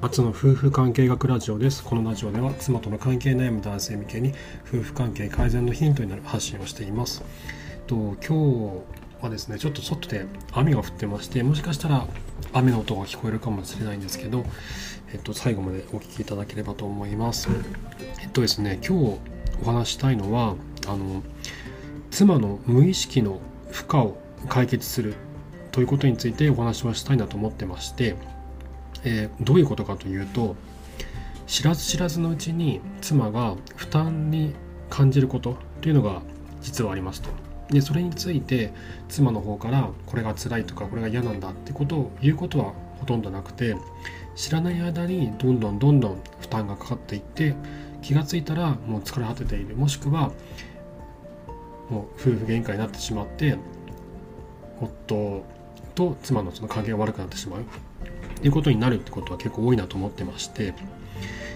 初の夫婦関係学ラジオです。このラジオでは妻との関係悩む男性向けに夫婦関係改善のヒントになる発信をしています。と今日はですねちょっと外で雨が降ってましてもしかしたら雨の音が聞こえるかもしれないんですけど、えっと、最後までお聞きいただければと思います。えっとですね今日お話したいのはあの妻の無意識の負荷を解決するということについてお話をしたいなと思ってましてえー、どういうことかというと知らず知らずのうちに妻が負担に感じることというのが実はありますと。でそれについて妻の方からこれが辛いとかこれが嫌なんだってことを言うことはほとんどなくて知らない間にどんどんどんどん負担がかかっていって気が付いたらもう疲れ果てているもしくはもう夫婦喧嘩になってしまって夫と妻のその関係が悪くなってしまうっていうことになるってことは結構多いなと思ってまして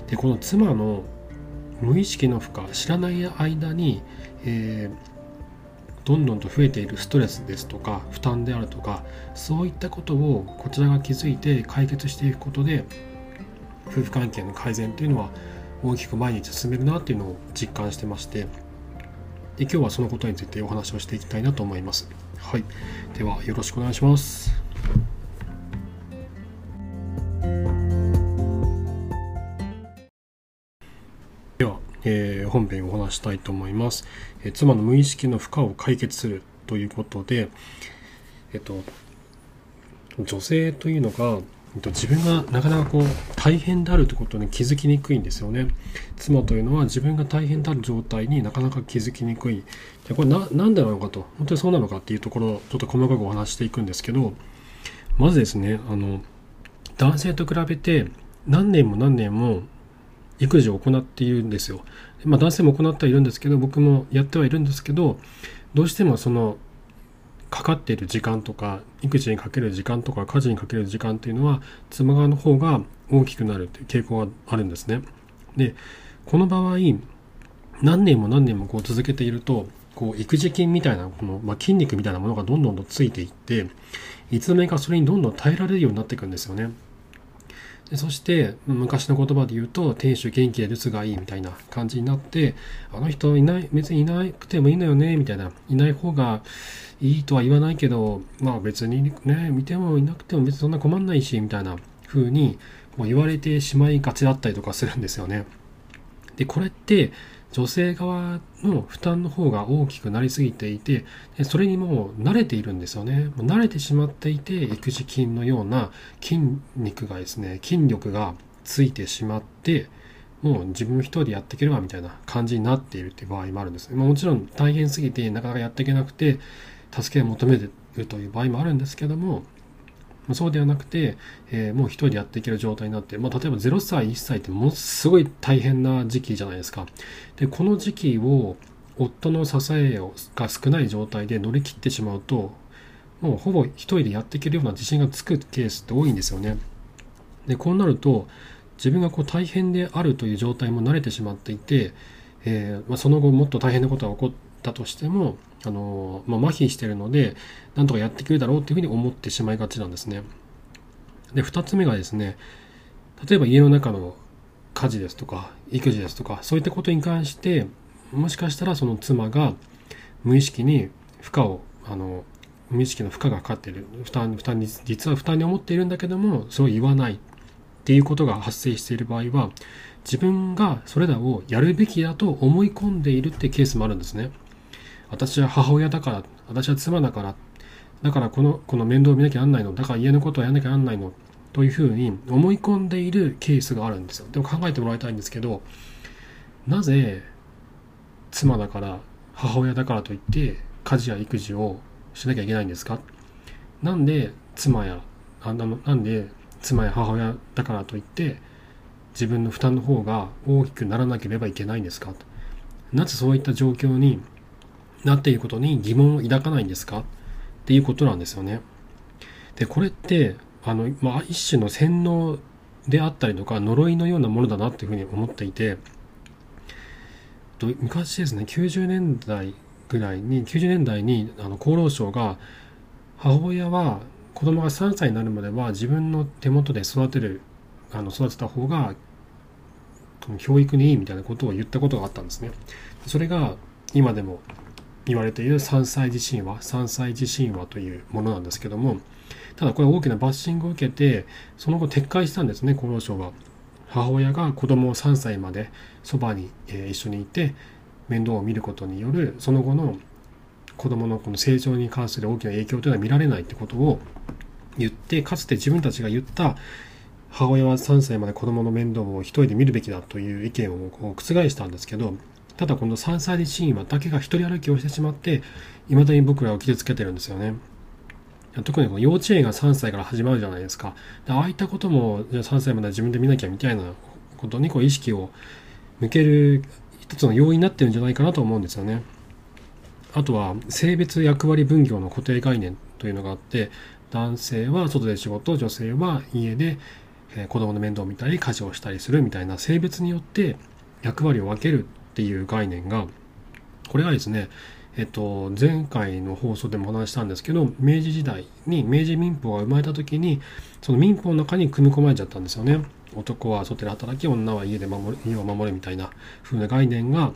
でこの妻の無意識の負荷知らない間に、えー、どんどんと増えているストレスですとか負担であるとかそういったことをこちらが気づいて解決していくことで夫婦関係の改善というのは大きく前に進めるなっていうのを実感してましてで今日はそのことについてお話をしていきたいなと思います。はい、ではよろしくお願いします。えー、本編をお話したいと思います、えー、妻の無意識の負荷を解決するということで、えっと、女性というのが、えっと、自分がなかなかこう大変であるということに気づきにくいんですよね。妻というのは自分が大変である状態になかなか気づきにくい。でこれななんでなのかと。本当にそうなのかっていうところをちょっと細かくお話していくんですけどまずですねあの男性と比べて何年も何年も育児を行っているんですよ。まあ、男性も行ってはいるんですけど僕もやってはいるんですけどどうしてもそのかかっている時間とか育児にかける時間とか家事にかける時間っていうのは妻側の方が大きくなるという傾向があるんですね。でこの場合何年も何年もこう続けているとこう育児筋みたいなこの、まあ、筋肉みたいなものがどんどんとついていっていつの間にかそれにどんどん耐えられるようになっていくんですよね。でそして昔の言葉で言うと亭主元気で留守がいいみたいな感じになってあの人いない別にいなくてもいいのよねみたいないない方がいいとは言わないけどまあ別にね見てもいなくても別にそんな困んないしみたいな風にもう言われてしまいがちだったりとかするんですよね。でこれって女性側の負担の方が大きくなりすぎていてそれにもう慣れているんですよね。もう慣れてしまっていて育児筋のような筋肉がですね筋力がついてしまってもう自分一人でやっていけるわみたいな感じになっているっていう場合もあるんです。ね、ま、もちろん大変すぎてなかなかやっていけなくて助けを求めてるという場合もあるんですけどもそうではなくて、えー、もう一人でやっていける状態になって、まあ、例えば0歳、1歳ってものすごい大変な時期じゃないですか。で、この時期を夫の支えが少ない状態で乗り切ってしまうと、もうほぼ一人でやっていけるような自信がつくケースって多いんですよね。で、こうなると、自分がこう大変であるという状態も慣れてしまっていて、えーまあ、その後もっと大変なことが起こったとしても、あのまあ、麻痺してるので、なんとかやってくれるだろうっていうふうに思ってしまいがちなんですね。で、2つ目がですね、例えば家の中の家事ですとか、育児ですとか、そういったことに関して、もしかしたらその妻が無意識に負荷を、あの、無意識の負荷がかかっている、負担、負担に、実は負担に思っているんだけども、それを言わないっていうことが発生している場合は、自分がそれらをやるべきだと思い込んでいるってケースもあるんですね。私は母親だから、私は妻だから、だからこの、この面倒を見なきゃなんないの、だから家のことはやんなきゃなんないの、というふうに思い込んでいるケースがあるんですよ。でも考えてもらいたいんですけど、なぜ妻だから、母親だからといって家事や育児をしなきゃいけないんですか？なんで妻や、あのなんで妻や母親だからといって自分の負担の方が大きくならなければいけないんですか？なぜそういった状況になっていることに疑問を抱かないんですか？っていうことなんですよね。で、これって、あの、まあ、一種の洗脳であったりとか、呪いのようなものだなっていうふうに思っていて、昔ですね、90年代ぐらいに、90年代にあの厚労省が、母親は子供が3歳になるまでは自分の手元で育てるあの育てた方が教育にいいみたいなことを言ったことがあったんですね。それが今でも言われている3歳児神話3歳児神話というものなんですけどもただこれ大きなバッシングを受けてその後撤回したんですね厚労省は。母親が子供を3歳までそばに、えー、一緒にいて面倒を見ることによるその後の子供のこの成長に関する大きな影響というのは見られないってことを言ってかつて自分たちが言った母親は3歳まで子供の面倒を一人で見るべきだという意見を覆したんですけどただこの3歳児シーンはだけが一人歩きをしてしまって未だに僕らを傷つけてるんですよね。特にこの幼稚園が3歳から始まるじゃないですか。ああいったこともじゃあ3歳まで自分で見なきゃみたいなことにこう意識を向ける一つの要因になってるんじゃないかなと思うんですよね。あとは性別役割分業の固定概念というのがあって男性は外で仕事女性は家で子供の面倒を見たり家事をしたりするみたいな性別によって役割を分けるっていう概念がこれがですねえっと、前回の放送でもお話したんですけど明治時代に明治民法が生まれた時にその民法の中に組み込まれちゃったんですよね。男は外で働き女は家で守る家を守るみたいな風な概念が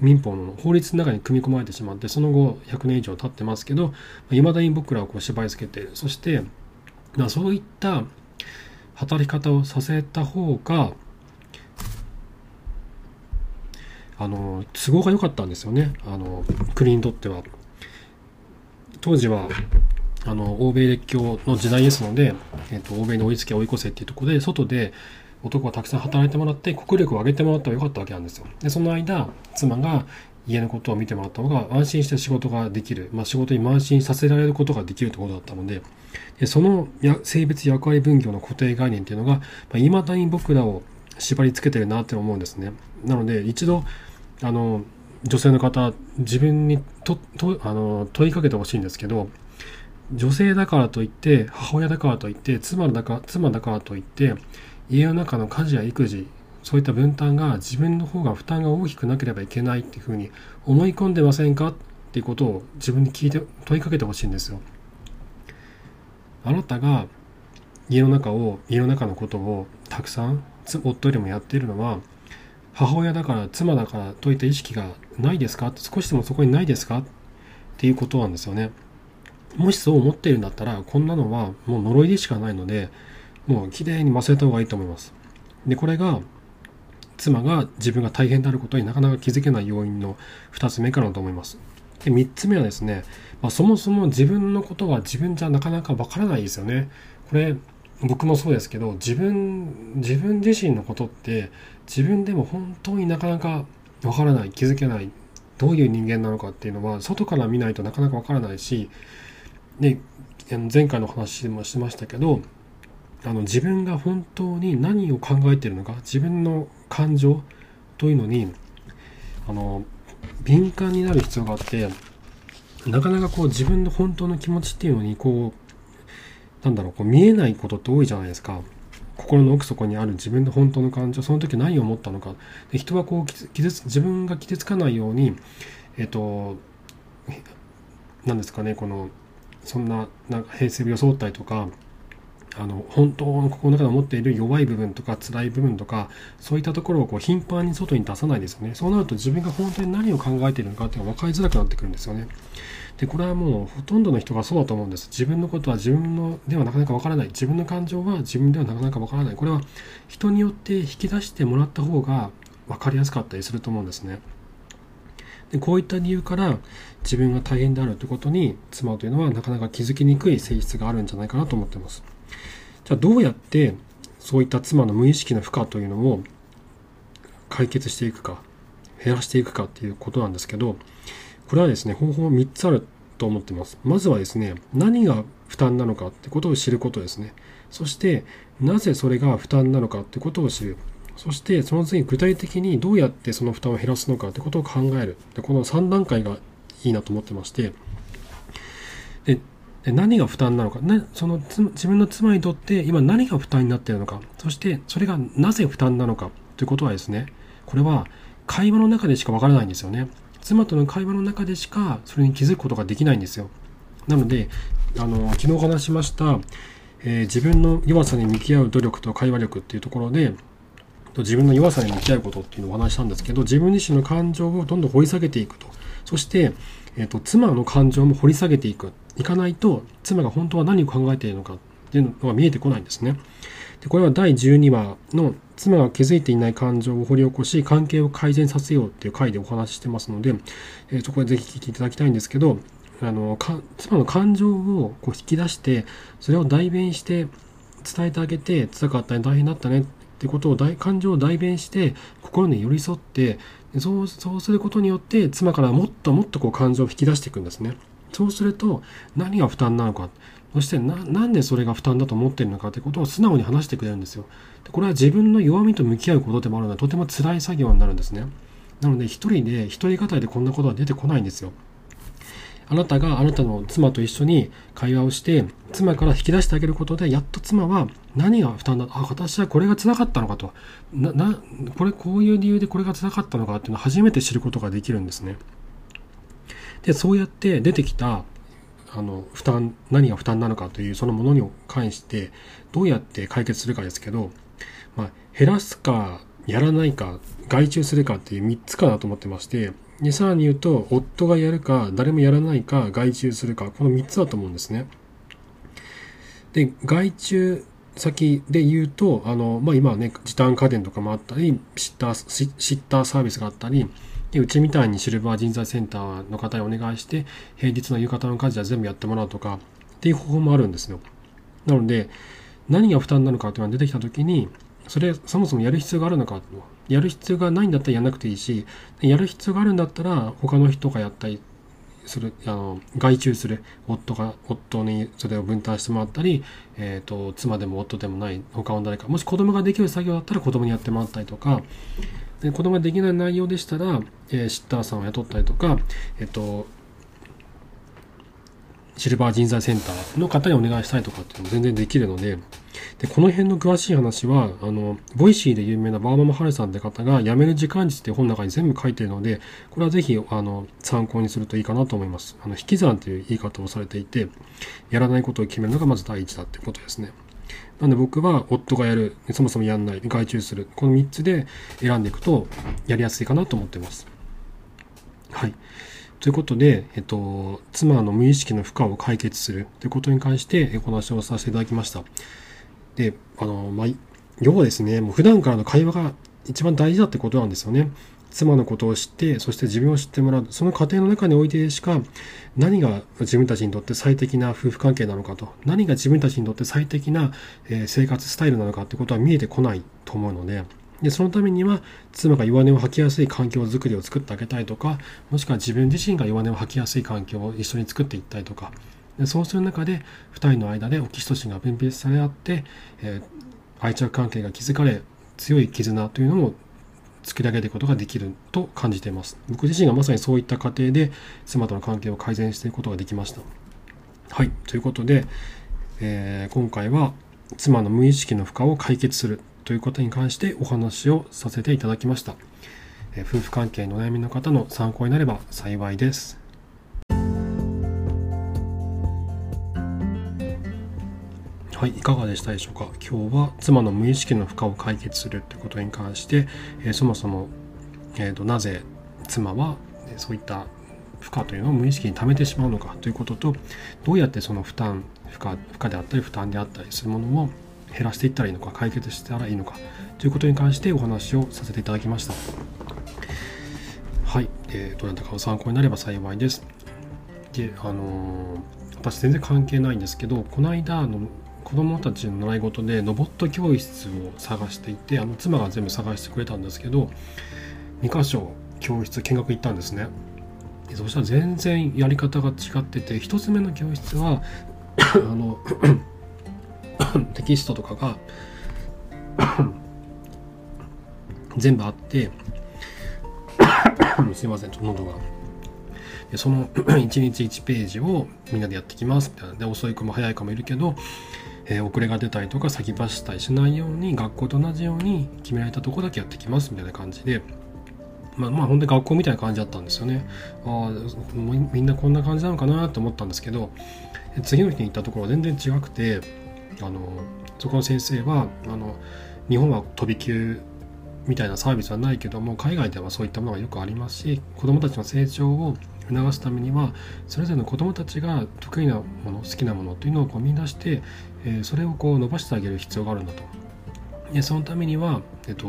民法の法律の中に組み込まれてしまってその後100年以上経ってますけどいまだに僕らをこう縛り付けているそしてそういった働き方をさせた方があの都合が良かったんですよね。あの国にとっては。当時はあの欧米列強の時代ですので、えーと、欧米に追いつけ追い越せっていうところで外で男はたくさん働いてもらって国力を上げてもらったらよかったわけなんですよ。でその間妻が家のことを見てもらった方が安心して仕事ができる、まあ、仕事に慢心させられることができるということだったので。でそのや性別役割分業の固定概念っていうのがい、まあ、未だに僕らを縛り付けてるなって思うんですね。なので一度あの女性の方自分にととあの問いかけてほしいんですけど女性だからといって母親だからといって妻だか妻だからといって家の中の家事や育児そういった分担が自分の方が負担が大きくなければいけないっていうふうに思い込んでませんかっていうことを自分に聞いて問いかけてほしいんですよ。あなたが家の中を家の中のことをたくさん夫よりもやっているのは母親だから妻だからといった意識がないですか？少しでもそこにないですか？っていうことなんですよね。もしそう思っているんだったらこんなのはもう呪いでしかないのでもうきれいに忘れた方がいいと思います。でこれが妻が自分が大変であることになかなか気づけない要因の2つ目からだと思います。で3つ目はですね、まあ、そもそも自分のことは自分じゃなかなかわからないですよね。これ僕もそうですけど自分自分自身のことって自分でも本当になかなかわからない気づけないどういう人間なのかっていうのは外から見ないとなかなかわからないしで前回の話もしましたけどあの自分が本当に何を考えてるのか自分の感情というのにあの敏感になる必要があってなかなかこう自分の本当の気持ちっていうのにこうなんだろう、こう見えないことって多いじゃないですか。心の奥底にある自分の本当の感情、その時何を思ったのか。で人はこう傷つ、自分が傷つかないように、えっと、何ですかね、この、そんな、なんか平成を装ったりとか、あの本当の心の中で思っている弱い部分とか辛い部分とかそういったところをこう頻繁に外に出さないですよねそうなると自分が本当に何を考えているのかっていうのが分かりづらくなってくるんですよねでこれはもうほとんどの人がそうだと思うんです。自分のことは自分のではなかなかわからない。自分の感情は自分ではなかなかわからない。これは人によって引き出してもらった方が分かりやすかったりすると思うんですね。でこういった理由から自分が大変であるということに妻というのはなかなか気づきにくい性質があるんじゃないかなと思ってます。じゃあどうやってそういった妻の無意識の負荷というのを解決していくか減らしていくかっていうことなんですけどこれはですね、方法3つあると思ってます。まずはですね、何が負担なのかってことを知ることですね。そして、なぜそれが負担なのかってことを知る。そして、その次に具体的にどうやってその負担を減らすのかってことを考える。でこの3段階がいいなと思ってまして、で何が負担なのか、ね、その自分の妻にとって今何が負担になっているのか、そしてそれがなぜ負担なのかということはですね、これは会話の中でしかわからないんですよね。妻との会話の中でしかそれに気づくことができないんですよ。なので、あの、昨日話しました、えー、自分の弱さに向き合う努力と会話力っていうところで自分の弱さに向き合うことっていうのをお話したんですけど自分自身の感情をどんどん掘り下げていくと。そして、えーと、妻の感情も掘り下げていく。いかないと妻が本当は何を考えているのかっていうのが見えてこないんですね。でこれは第12話の妻が気づいていない感情を掘り起こし関係を改善させようっていう回でお話ししてますので、えー、そこでぜひ聞いていただきたいんですけどあの妻の感情をこう引き出してそれを代弁して伝えてあげて辛かったね大変だったねってことを感情を代弁して心に寄り添ってそうそうすることによって妻からもっともっとこう感情を引き出していくんですね。そうすると何が負担なのかそしてなんでそれが負担だと思ってるのかということを素直に話してくれるんですよ。でこれは自分の弱みと向き合うことでもあるのでとても辛い作業になるんですね。なので一人で一人語りでこんなことは出てこないんですよ。あなたがあなたの妻と一緒に会話をして妻から引き出してあげることでやっと妻は何が負担だあ私はこれが辛かったのかとななこれこういう理由でこれが辛かったのかっていうのを初めて知ることができるんですねでそうやって出てきたあの負担何が負担なのかというそのものに関してどうやって解決するかですけど、まあ、減らすかやらないか外注するかっていう3つかなと思ってましてで、さらに言うと、夫がやるか、誰もやらないか、外注するか、この3つだと思うんですね。で、外注先で言うと、あの、まあ、今はね、時短家電とかもあったり、シッター、シッターサービスがあったり、でうちみたいにシルバー人材センターの方にお願いして、平日の夕方の家事は全部やってもらうとか、っていう方法もあるんですよ。なので、何が負担なのかというのが出てきたときに、それ、そもそもやる必要があるのかやる必要がないんだったらやらなくていいし、やる必要があるんだったら他の人がやったりする、あの、外注する夫が、夫にそれを分担してもらったり、えっ、ー、と、妻でも夫でもない他の誰か、もし子供ができる作業だったら子供にやってもらったりとか、で子供ができない内容でしたら、えー、シッターさんを雇ったりとか、えっ、ー、と、シルバー人材センターの方にお願いしたいとかっていうのも全然できるので、で、この辺の詳しい話は、あの、 Voicy で有名なワーママはるさんって方が、やめる時間術っていう本の中に全部書いてるので、これはぜひ、あの、参考にするといいかなと思います。あの、引き算という言い方をされていて、やらないことを決めるのがまず第一だってことですね。なんで僕は夫がやる、そもそもやんない、外注する、この3つで選んでいくとやりやすいかなと思ってます。はい。ということで、えっと、妻の無意識の負荷を解決するということに関してお話をさせていただきました。で、あの、まあ、要はですね、もう普段からの会話が一番大事だってことなんですよね。妻のことを知って、そして自分を知ってもらう。その過程の中においてしか、何が自分たちにとって最適な夫婦関係なのかと、何が自分たちにとって最適な生活スタイルなのかってことは見えてこないと思うので、で、そのためには、妻が弱音を吐きやすい環境づくりを作ってあげたいとか、もしくは自分自身が弱音を吐きやすい環境を一緒に作っていったりとか、でそうする中で2人の間でオキシトシンが分泌され合って、えー、愛着関係が築かれ強い絆というのも作り上げていくことができると感じています。僕自身がまさにそういった過程で妻との関係を改善していくことができました。はい。ということで、えー、今回は妻の無意識の負荷を解決するということに関してお話をさせていただきました、えー、夫婦関係のお悩みの方の参考になれば幸いです。はい、いかがでしたでしょうか？今日は妻の無意識の負荷を解決するということに関して、えー、そもそも、えーと、なぜ妻はそういった負荷というのを無意識に溜めてしまうのか？ということとどうやってその負担負荷負荷であったり負担であったりするものを減らしていったらいいのか？解決したらいいのか？ということに関してお話をさせていただきました。はい、えー、どなたかの参考になれば幸いです。であのー、私全然関係ないんですけどこの間の子供たちの習い事でロボット教室を探していてあの妻が全部探してくれたんですけど2箇所教室見学行ったんですね。そしたら全然やり方が違ってて1つ目の教室は あの テキストとかが 全部あってすいませんちょっと喉が。でその1日1ページをみんなでやってきますみたいな。で遅い子も早い子もいるけどえー、遅れが出たりとか先走ったりしないように学校と同じように決められたとこだけやってきますみたいな感じで。まあまあ本当に学校みたいな感じだったんですよね。ああみんなこんな感じなのかなと思ったんですけど次の日に行ったところは全然違くてあのそこの先生はあの日本は飛び級みたいなサービスはないけども海外ではそういったものがよくありますし子どもたちの成長を促すためにはそれぞれの子どもたちが得意なもの好きなものというのをこう見出して、えー、それをこう伸ばしてあげる必要があるんだと。でそのためには、えっと、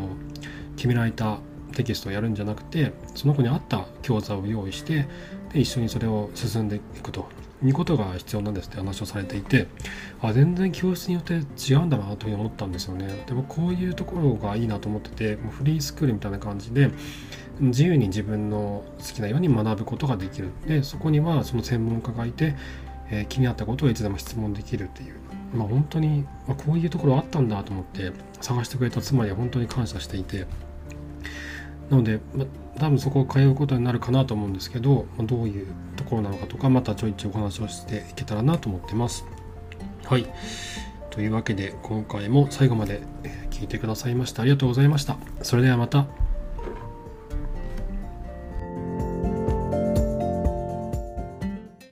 決められたテキストをやるんじゃなくてその子に合った教材を用意してで一緒にそれを進んでいくということが必要なんですって話をされていてあ全然教室によって違うんだなというふうに思ったんですよねでもこういうところがいいなと思っててもうフリースクールみたいな感じで自由に自分の好きなように学ぶことができるでそこにはその専門家がいて、えー、気になったことをいつでも質問できるっていうまあ本当に、まあ、こういうところあったんだと思って探してくれた妻には本当に感謝していてなので、まあ、多分そこを通うことになるかなと思うんですけど、まあ、どういうところなのかとかまたちょいちょいお話をしていけたらなと思ってます。はいというわけで今回も最後まで聞いてくださいましてありがとうございました。それではまた。